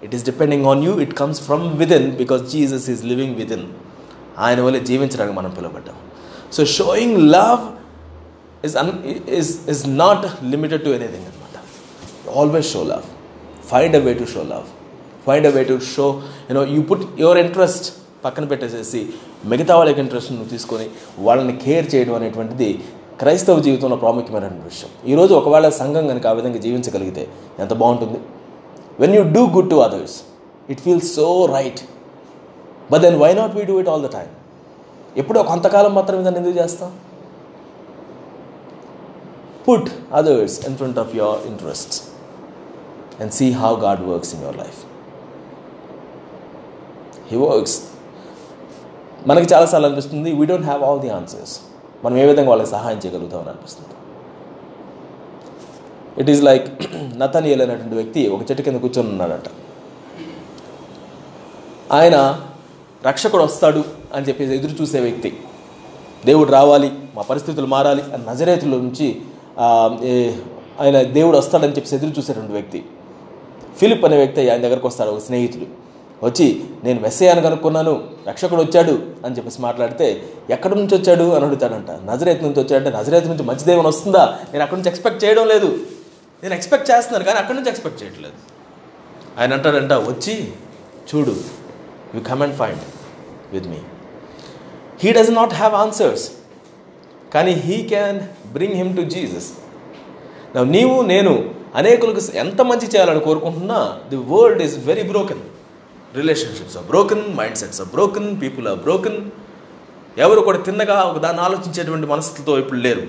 It is depending on you it comes from within because Jesus is living within ఆయన వల్ల జీవించడానికి మనం పిలువబడ్డాం. So showing love is an is is not limited to anything అనమాట always show love find a way to show love find a way to show you know you put your interest పక్కన పెట్టేసేసి మిగతా వాళ్ళకి interest నువ్వు తీసుకొని వాళ్ళని care చేయడం అనేటువంటిది క్రైస్తవ జీవితంలో ప్రాముఖ్యమైన విషయం. ఈరోజు ఒకవేళ సంఘం కనుక ఆ విధంగా జీవించగలిగితే ఎంత బాగుంటుంది? When you do good to others it feels so right but then why not we do it all the time ఎప్పుడో కొంతకాలం మాత్రమే దాన్ని ఎందుకు చేస్తాం? Put others in front of your interest and see how God works in your life he works మనకి చాలాసార్లు అనిపిస్తుంది we don't have all the answers మనం ఏ విధంగా వాళ్ళకి సహాయం చేయగలుగుతామని అనిపిస్తుంది. ఇట్ ఈస్ లైక్ నతనియల్ అనేటువంటి వ్యక్తి ఒక చెట్టు కింద కూర్చొని ఉన్నాడట. ఆయన రక్షకుడు వస్తాడు అని చెప్పేసి ఎదురు చూసే వ్యక్తి. దేవుడు రావాలి మా పరిస్థితులు మారాలి అని నజరేతుల నుంచి ఆయన దేవుడు వస్తాడని చెప్పేసి ఎదురు చూసేటువంటి వ్యక్తి. ఫిలిప్ అనే వ్యక్తి ఆయన దగ్గరకు వస్తాడు ఒక స్నేహితుడు. వచ్చి నేను మెస్సయ్యాను కనుక్కున్నాను రక్షకుడు వచ్చాడు అని చెప్పేసి మాట్లాడితే ఎక్కడి నుంచి వచ్చాడు? అని అడుగుతాడంట. నజరేత్ నుంచి వచ్చాడంటే నజరేత్ నుంచి మంచి దేవుని వస్తుందా? నేను అక్కడి నుంచి ఎక్స్పెక్ట్ చేయడం లేదు. నేను ఎక్స్పెక్ట్ చేస్తున్నాను కానీ అక్కడి నుంచి ఎక్స్పెక్ట్ చేయట్లేదు ఆయన అంటాడంట వచ్చి చూడు you come and find with me. He does not have answers కానీ he can bring him to Jesus నీవు నేను అనేకులకు ఎంత మంచి చేయాలని కోరుకుంటున్నా the world is very broken relationships are broken mindsets are broken people are broken. ఎవరు కూడా తిన్నగా ఒక దాన్ని ఆలోచించేటువంటి మనసులతో ఇప్పుడు లేరు.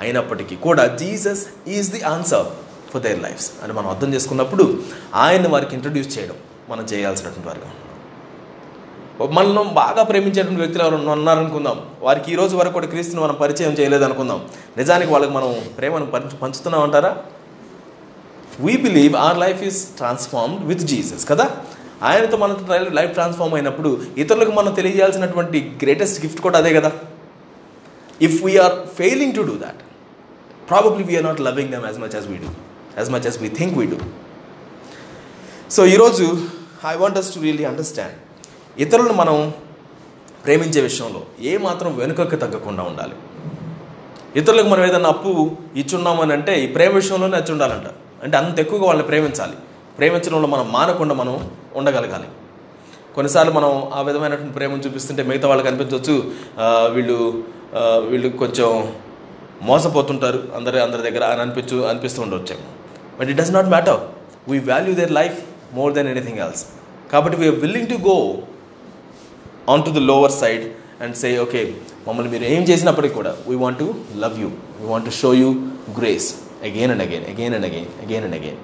అయినప్పటికీ కూడా Jesus is the answer for their lifes అని మనం అర్థం చేసుకున్నప్పుడు ఆయన్ని వారికి ఇంట్రడ్యూస్ చేయడం మనం చేయాల్సినటువంటి వారుగా. మనల్ని బాగా ప్రేమించేటువంటి వ్యక్తులు ఎవరు ఉన్నారనుకుందాం. వారికి ఈ రోజు వరకు కూడా క్రీస్తుని మనం పరిచయం చేయలేదు అనుకుందాం నిజానికి వాళ్ళకి మనం ప్రేమను పంచు పంచుతున్నాం అంటారా we believe our life is transformed with Jesus కదా? ఆయనతో మన లైఫ్ ట్రాన్స్ఫార్మ్ అయినప్పుడు ఇతరులకు మనం తెలియజేయాల్సినటువంటి గ్రేటెస్ట్ గిఫ్ట్ కూడా అదే కదా? If we're failing to do that probably we're not loving them as much as we do as much as we think we do so ఈరోజు I want us to really understand ఇతరులను మనం ప్రేమించే విషయంలో ఏ మాత్రం వెనుకకు తగ్గకుండా ఉండాలి. ఇతరులకు మనం ఏదైనా అప్పు ఇచ్చున్నామని అంటే ఈ ప్రేమ విషయంలోనే వచ్చి ఉండాలంట అంటే అంత ఎక్కువగా వాళ్ళని ప్రేమించాలి. ప్రేమించడంలో మనం మానకుండా మనం ఉండగలగాలి. కొన్నిసార్లు మనం ఆ విధమైనటువంటి ప్రేమను చూపిస్తుంటే మిగతా వాళ్ళకి అనిపించవచ్చు వీళ్ళు వీళ్ళు కొంచెం మోసపోతుంటారు అందరి అందరి దగ్గర అని అనిపించు అనిపిస్తూ ఉండవచ్చు but it does not matter we value their life more than anything else కాబట్టి we're willing to go on to the lower side and say okay మమ్మల్ని మీరు ఏం చేసినప్పటికీ కూడా we want to love you we want to show you grace again and again again and again again and again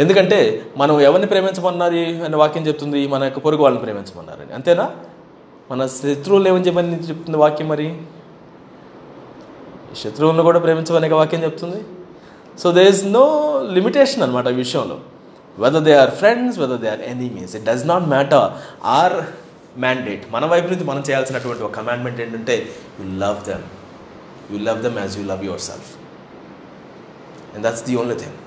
ఎందుకంటే మనం ఎవరిని ప్రేమించమన్నారు? అనే వాక్యం చెప్తుంది మన యొక్క పొరుగు వాళ్ళని ప్రేమించమన్నారని. అంతేనా? మన శత్రువులు ఏమని చెప్పని చెప్తుంది వాక్యం మరి? శత్రువులను కూడా ప్రేమించమనే వాక్యం చెప్తుంది. So they is no limitation అనమాట ఈ విషయంలో. Whether they are friends whether they are enemies it does not matter or mandate మన వైపు నుంచి మనం చేయాల్సినటువంటి ఒక కమాండ్మెంట్ ఏంటంటే you love them you love them as you love yourself and that's the only thing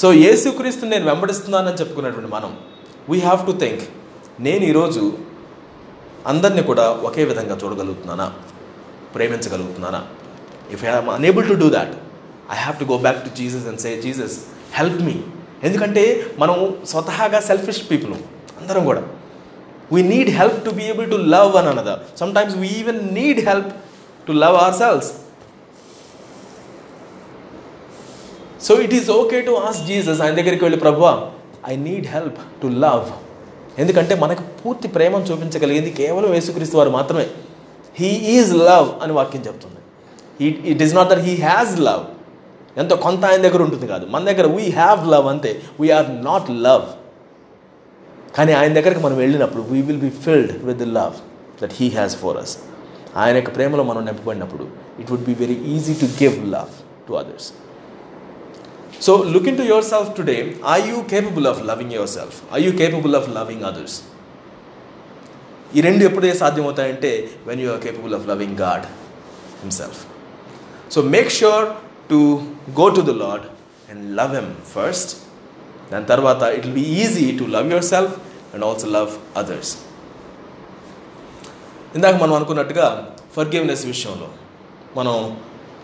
so యేసుక్రీస్తు నేను వెంబడిస్తున్నానని చెప్పుకున్నటువంటి మనం వీ హ్యావ్ టు థింక్ నేను ఈరోజు అందరినీ కూడా ఒకే విధంగా చూడగలుగుతున్నానా? ప్రేమించగలుగుతున్నానా? If I unable to do that I have to go back to Jesus and say Jesus help me ఎందుకంటే మనం స్వతహాగా సెల్ఫిష్ పీపుల్ అందరం కూడా. We need help to be able to love one another sometimes we even need help to love ourselves so it is okay to ask Jesus ఆయన దగ్గరికి వెళ్ళి ప్రభు I need help to love ఎందుకంటే మనకు పూర్తి ప్రేమను చూపించగలిగింది కేవలం యేసుక్రీస్తు వారు మాత్రమే. హీ ఈజ్ లవ్ అని వాక్యం చెప్తుంది. He it is not that he has love ఎంతో కొంత ఆయన దగ్గర ఉంటుంది కాదు. మన దగ్గర వీ హ్యావ్ లవ్ అంతే. వీఆర్ నాట్ లవ్ కానీ ఆయన దగ్గరికి మనం వెళ్ళినప్పుడు we will be filled with love that he has for us ఆయన యొక్క ప్రేమలో మనం నింపబడినప్పుడు it would be very easy to give love to others so look into yourself today are you capable of loving your self I you capable of loving others ఈ రెండు ఎప్పుడే సాధ్యమవుతాయంటే when you are capable of loving God himself so make sure to go to the lord and love M first దాని తర్వాత it will be easy to love yourself and also love others ఇందాక మనం అనుకున్నట్టుగా forgiveness విషయంలో మనం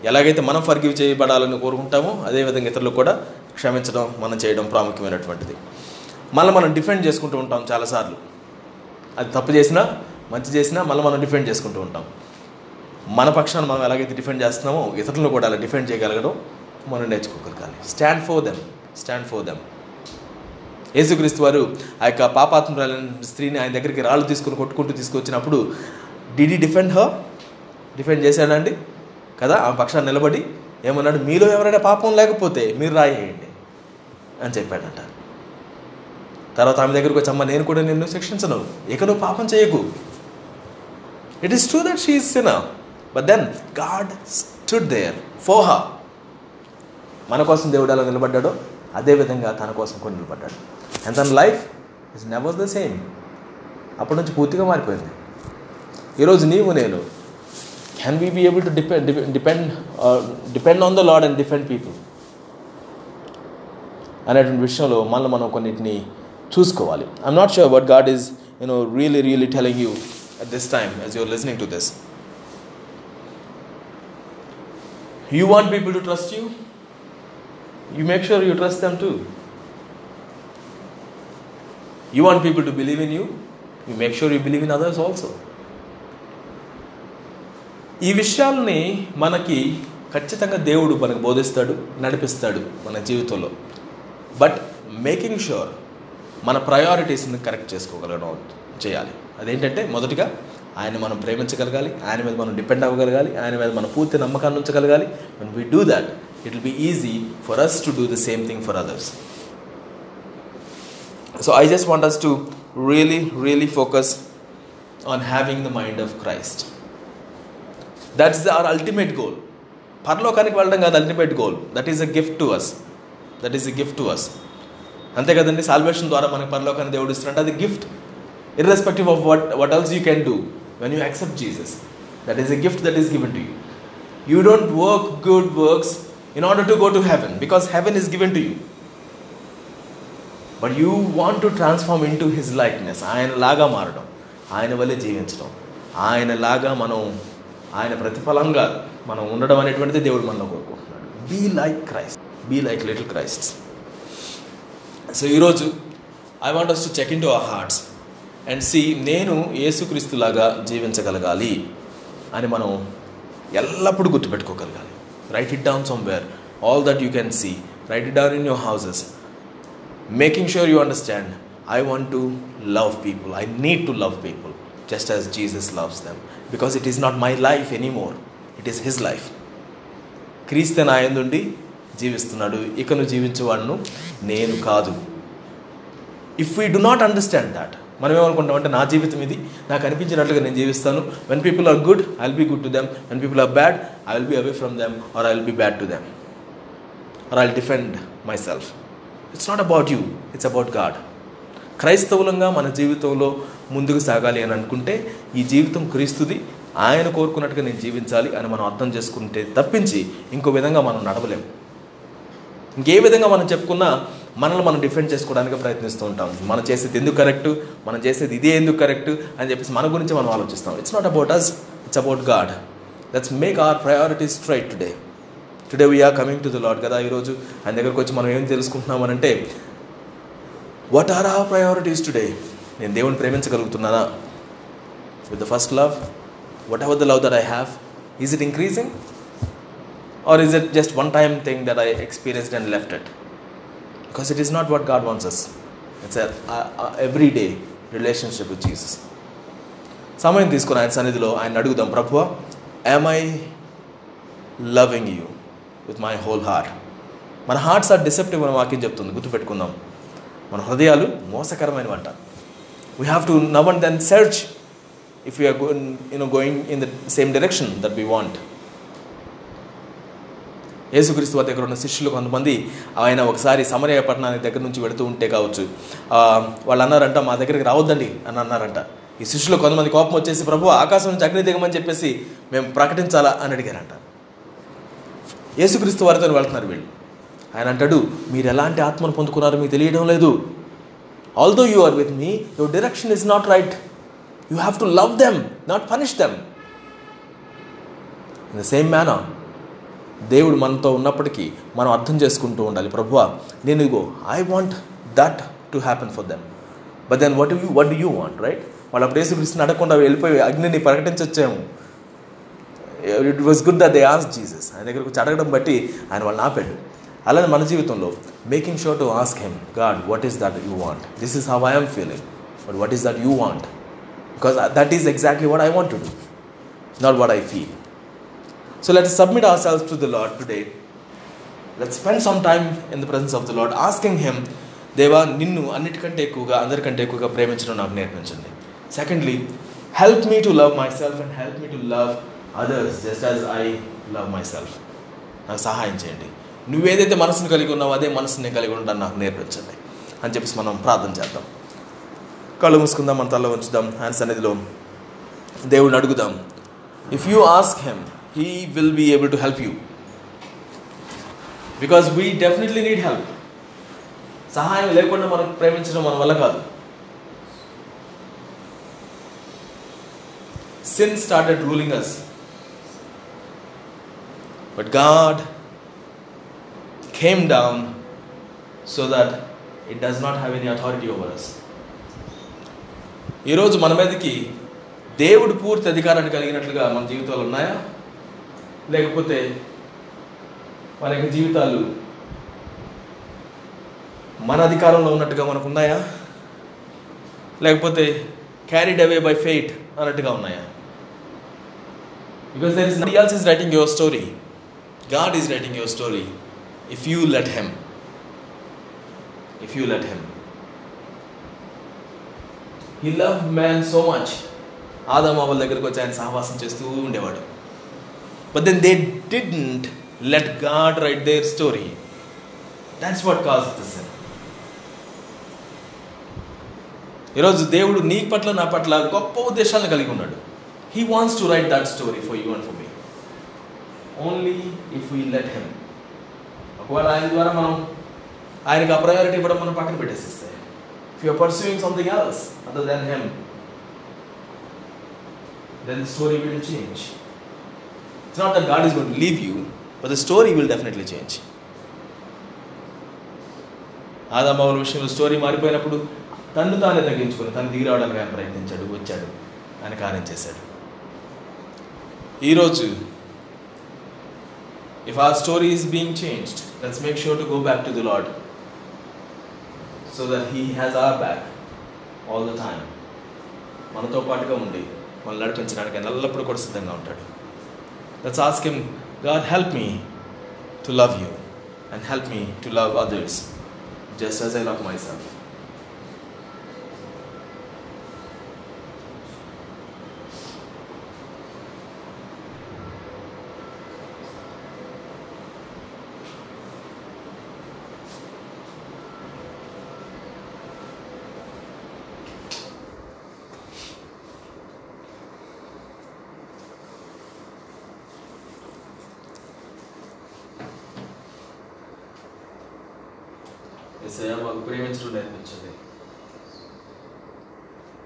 ఎలాగైతే మనం forgive చేయబడాలని కోరుకుంటామో అదేవిధంగా ఇతరులు కూడా క్షమించడం మనం చేయడం ప్రాముఖ్యమైనటువంటిది. మళ్ళీ మనం డిఫెండ్ చేసుకుంటూ ఉంటాం చాలాసార్లు. అది తప్పు చేసినా మంచి చేసినా మళ్ళీ మనం డిఫెండ్ చేసుకుంటూ ఉంటాం. మన పక్షాన్ని మనం ఎలాగైతే డిఫెండ్ చేస్తున్నామో ఇతరులను కూడా అలా డిఫెండ్ చేయగలగడం మనం నేర్చుకోగలగాలి. Stand for them stand for them యేసుక్రీస్తు వారు ఆ యొక్క పాపాత్మురాలైన స్త్రీని ఆయన దగ్గరికి రాళ్ళు తీసుకుని కొట్టుకుంటూ తీసుకొచ్చినప్పుడు డిడి డిఫెండ్ హర్ డిఫెండ్ చేశాడండి కదా? ఆ పక్షాన్ని నిలబడి ఏమన్నాడు? మీలో ఎవరైనా పాపం లేకపోతే మీరు రాయేయండి అని చెప్పాడంట. తర్వాత ఆమె దగ్గరికి వచ్చి అమ్మ నేను కూడా నిన్ను శిక్షించను. ఇక నువ్వు పాపం చేయకు. It is true that she sin but then God stood there for her మన కోసం దేవుడు ఎలా నిలబడ్డాడో అదేవిధంగా తన కోసం కూడా నిలబడ్డాడు. అండ్ తన life is never the same అప్పటి నుంచి పూర్తిగా మారిపోయింది. ఈరోజు నీవు నేను can we be able to depend depend depend on the lord and defend people అనేటువంటి విషయంలో మళ్ళీ మనం కొన్నిటిని చూసుకోవాలి I'm not sure but God is you know really really telling you at this time as you're listening to this you want people to trust you you make sure you trust them too. You want people to believe in you, you make sure you believe in others also. ఈ విషయాల్ని మనకి ఖచ్చితంగా దేవుడు మనకు బోధిస్తాడు నడిపిస్తాడు మన జీవితంలో. But making sure మన ప్రయారిటీస్ని కరెక్ట్ చేసుకోగలగడం చేయాలి. అదేంటంటే మొదటిగా ఆయన మనం ప్రేమించగలగాలి ఆయన మీద మనం డిపెండ్ అవ్వగలగాలి ఆయన మీద మన పూర్తి నమ్మకాన్ని ఉంచగలగాలి. And we do that it will be easy for us to do the same thing for others so I just want us to really really focus on having the mind of Christ that's our ultimate goal పరలోకానికి వెళ్ళడం కాదు ultimate goal that is a gift to us that is a gift to us అంతే కదండి salvation ద్వారా మనకి పరలోకాన్ని దేవుడు ఇస్తున్నట్టు అది gift irrespective of what what else you can do when you accept Jesus that is a gift that is given to you you don't work good works in order to go to heaven because heaven is given to you but you want to transform into his likeness ఆయన లాగా మారడం ఆయన వల్లే జీవించడం ఆయన లాగా మనం ఆయన ప్రతిఫలంగా మనం ఉండడం అనేటువంటిది దేవుడు మనలో కోరుకుంటున్నాడు. Be like Christ be like little Christ so ఈరోజు I want us to check into our hearts and see నేను యేసుక్రీస్తులాగా జీవించగలగాలి అని మనం ఎల్లప్పుడూ గుర్తుపెట్టుకోగలగాలి. Write it down somewhere all that you can see write it down in your houses making sure you understand I want to love people I need to love people just as Jesus loves them because it is not my life anymore it is his life క్రీస్తే నా ఎందుండి జీవిస్తున్నాడు? ఇకను జీవించేవాడును నేను కాదు. If we do not understand that మనం ఏమనుకుంటాం అంటే నా జీవితం ఇది నాకు అనిపించినట్లుగా నేను జీవిస్తాను. When people are good I will be good to them when people are bad I will be away from them or I will be bad to them or I will defend myself it's not about you it's about God క్రైస్తవులంగా మన జీవితంలో ముందుకు సాగాలి అని అనుకుంటే ఈ జీవితం క్రీస్తుది. ఆయన కోరుకున్నట్టుగా నేను జీవించాలి అని మనం అర్థం చేసుకుంటే తప్పించి ఇంకో విధంగా మనం నడవలేము ఇంకే విధంగా మనం చెప్పుకున్నా మనల్ని మనం డిఫెండ్ చేసుకోవడానికి ప్రయత్నిస్తూ ఉంటాం. మనం చేసేది ఎందుకు కరెక్ట్? మనం చేసేది ఇదే ఎందుకు కరెక్ట్? అని చెప్పేసి మన గురించి మనం ఆలోచిస్తాం. It's not about us it's about God let's make our priorities straight today today we're coming to the lord కదా ఈరోజు? ఆయన దగ్గరకు వచ్చి మనం ఏం తెలుసుకుంటున్నామనంటే what are our priorities today నేను దేవుని ప్రేమించగలుగుతున్నానా? With the first love whatever the love that I have is it increasing or is it just one time thing that I experienced and left it because it is not what God wants us it's every day relationship with Jesus సమయం తీసుకుని ఆయన సన్నిధిలో ఆయన అడుగుదాం ప్రభువ am I loving you with my whole heart మన hearts are deceptive అనే వాక్యం చెప్తుంది. గుర్తుపెట్టుకుందాం. మన హృదయాలు we have to now and then search if you're you know going in the same direction that we want యేసుక్రీస్తు దగ్గర ఉన్న శిష్యులు కొంతమంది ఆయన ఒకసారి సమరయ పట్టణానికి దగ్గర నుంచి వెళుతూ ఉంటే కావచ్చు. వాళ్ళు అన్నారంట మా దగ్గరికి రావద్దండి అని అన్నారంట. ఈ శిష్యులు కొంతమంది కోపం వచ్చేసి ప్రభు ఆకాశం నుంచి అగ్ని దిగమని చెప్పేసి మేము ప్రకటించాలా అని అడిగారంట. యేసుక్రీస్తు వారితో వెళ్తున్నారు వీళ్ళు. ఆయన అంటాడు మీరు ఎలాంటి ఆత్మను పొందుకున్నారో మీకు తెలియడం లేదు. Although you are with me your direction is not right you have to love them not punish them in the same manner దేవుడు మనతో ఉన్నప్పటికీ మనం అర్థం చేసుకుంటూ ఉండాలి. ప్రభువా నేను ఇగో I want that to happen for them but then what you what you want right వాళ్ళు అప్పుడు యేసుక్రీస్తుని అడగకుండా వెళ్ళిపోయి అగ్నిని ప్రకటించొచ్చాము. It was good that they ask Jesus ఆయన దగ్గరకు వచ్చి అడగడం బట్టి ఆయన వాళ్ళని ఆపాడు. అలానే మన జీవితంలో making sure to ask him God what is that you want this is how I'm feeling but what is that you want because that is exactly what I want to do not what I feel so let submit submit ourselves to the Lord today let spend some time in the presence of the Lord asking Him, దేవా నిన్ను అన్నిటికంటే ఎక్కువగా అందరికంటే ఎక్కువగా ప్రేమించడం నాకు నేర్పించండి. Secondly help me to love myself and help me to love others just as I love myself నాకు సహాయం చేయండి. నువ్వేదైతే మనసును కలిగి ఉన్నావో అదే మనసుని కలిగి ఉండడానికి నాకు నేర్పించండి అని చెప్పేసి మనం ప్రార్థన చేద్దాం. కళ్ళు మూసుకుందాం మన తల ఉంచుదాం ఆయన సన్నిధిలో దేవుడిని అడుగుదాం. If you ask him he will be able to help you because we definitely need help సహాయం లేకుండా మనకు ప్రేమించడం మన వల్ల కాదు. Sin started ruling us but God came down so that it does not have any authority over us ఈరోజు మన మీదకి దేవుడు పూర్తి అధికారాన్ని కలిగినట్లుగా మన జీవితాలు ఉన్నాయా? లేకపోతే మన యొక్క జీవితాలు మన అధికారంలో ఉన్నట్టుగా మనకు ఉన్నాయా? లేకపోతే క్యారీడ్ అవే బై ఫెయిట్ అన్నట్టుగా ఉన్నాయా? Because there is nobody is writing your story God is writing your story if you let him if you let him he love man so much ఆదమావల దగ్గరకు వచ్చి ఆయన సహవాసం చేస్తూ ఉండేవాడు. But then they didn't let God write their story that's what cause this ఈరోజు దేవుడు నీ పట్ల నా పట్ల గొప్ప ఉద్దేశాలను కలిగి ఉన్నాడు. He wants to write that story for you and for me only if we let him ఒకవేళ ఆయన ద్వారా మనం ఆయనకు ఆ ప్రయారిటీ ఇవ్వడం మనం పక్కన పెట్టేసిస్తే if you're pursuing something else other then him then story story change it's not not that God is going to leave you, but the story will definitely విషయంలో స్టోరీ మారిపోయినప్పుడు తన్ను తానే తగ్గించుకుని తను దిగి రావడానికి ఆయన ప్రయత్నించాడు వచ్చాడు ఆయన కార్యం చేశాడు. ఈరోజు if our story is being changed let's make sure to go back to the Lord so that he has our back all the time మనతో పాటుగా ఉండి మనల్ని నడిపించడానికి ఆయన ఎల్లప్పుడూ కూడా సిద్ధంగా ఉంటాడు. Let's ask him God help me to love you and help me to love others just as I love myself SI మాకు ప్రేమించడం నేర్పించండి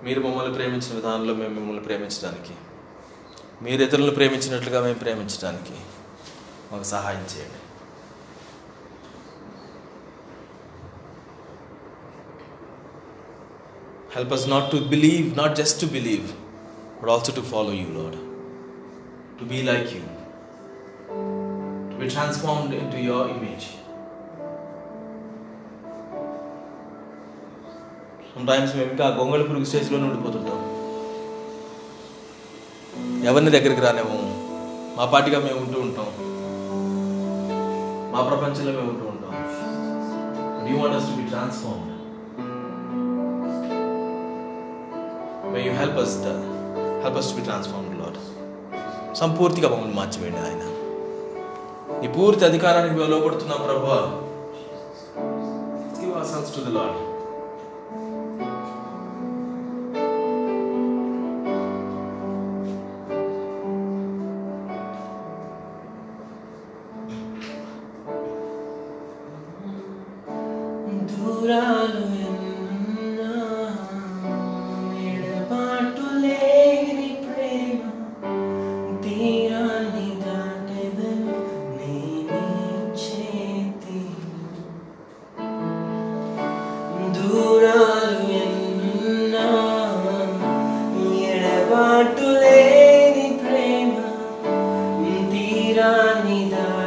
మీరు మమ్మల్ని ప్రేమించిన విధానంలో మేము మిమ్మల్ని ప్రేమించడానికి. మీరు ఇతరులను ప్రేమించినట్లుగా మేము ప్రేమించడానికి మాకు సహాయం చేయండి. Help us not to believe not just to believe but also to follow you Lord to be like you to be transformed into your image times మేము ఇంకా గొంగళి పురుగు స్టేజ్లోనే ఉండిపోతుంటాం ఎవరిని దగ్గరికి రానేము మా పాటిగా మేము ఉంటూ ఉంటాం. మా ప్రపంచంలో మేము ఉంటూ ఉంటాం. You want us to be transform may you help us help us to be transform Lord సంపూర్తిగా మమ్మల్ని మార్చివేయండి ఆయన. ఈ పూర్తి అధికారానికి మేము లోపడుతున్నాం ప్రభు. Give our sons to the Lord Niranida.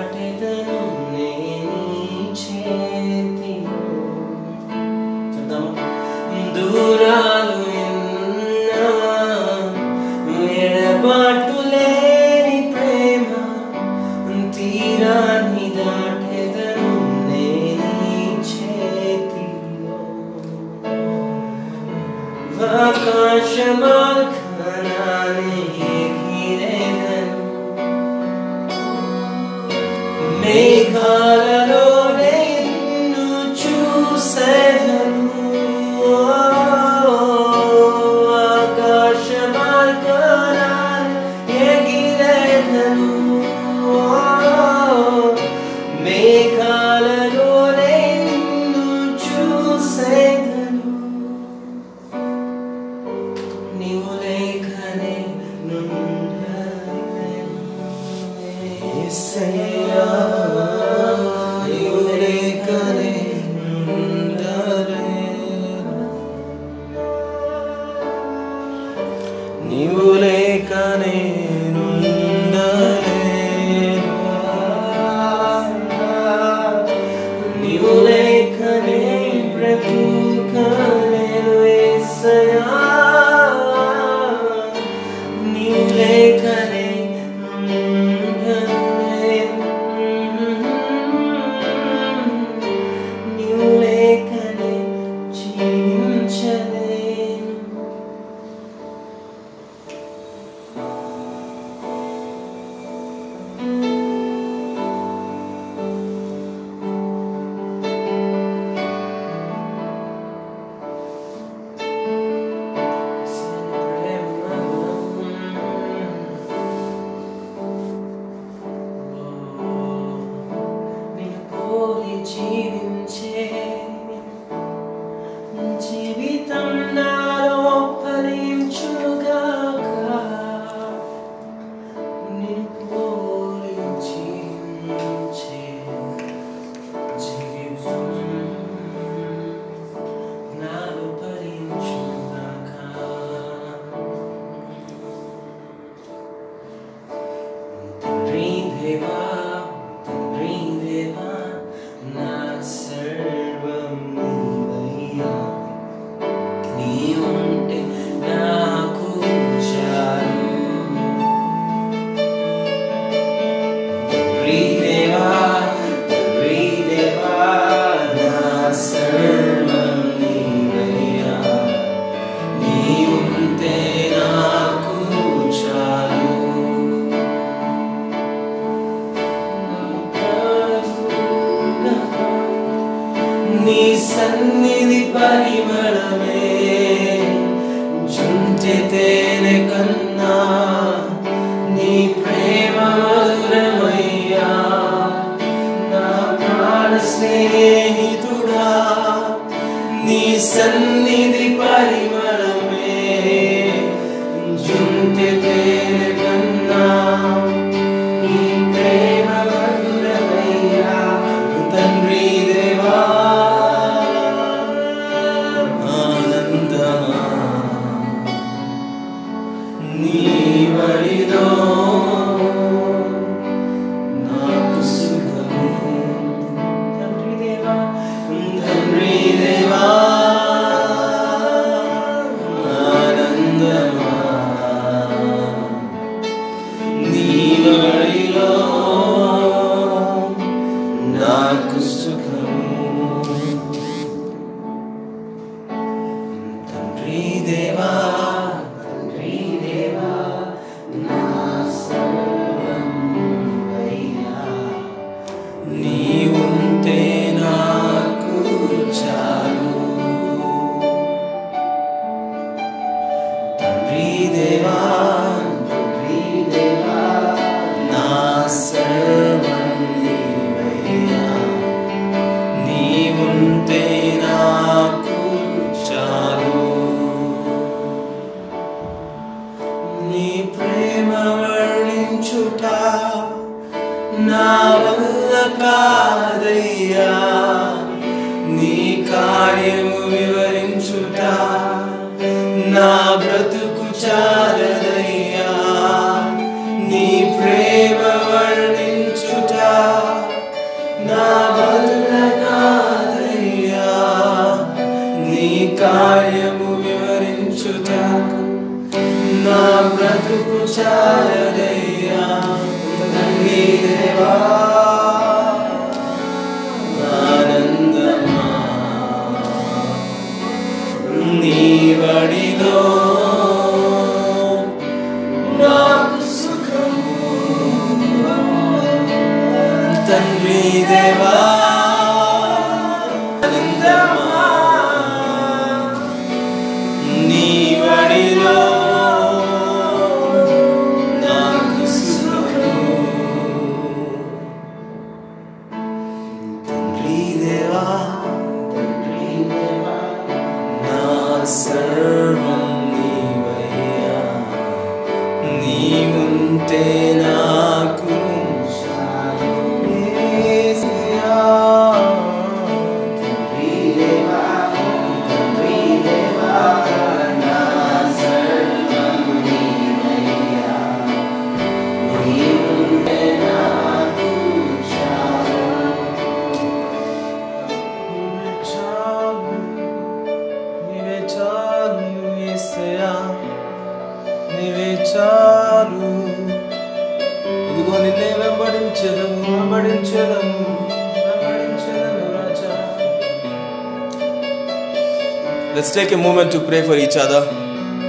moment to pray for each other.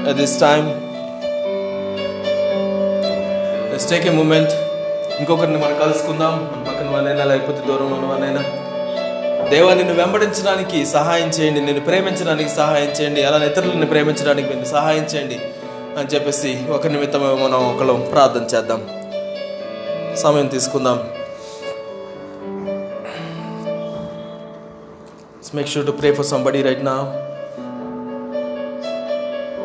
At this time. Let's take a moment. ఇంకొకరిని మనం కలుసుకుందాం. మన పక్కన వాళ్ళైనా లేకపోతే దూరం ఉన్న వాళ్ళైనా. దేవా నిన్ను వెంబడించడానికి సహాయం చేయండి. నిన్ను ప్రేమించడానికి సహాయం చేయండి. అలా ఇతరులను ప్రేమించడానికి నేను సహాయం చేయండి అని చెప్పేసి ఒక నిమిత్తం మనం ఒకళ్ళు ప్రార్థన చేద్దాం. సమయం తీసుకుందాం. Make sure to pray for somebody right నా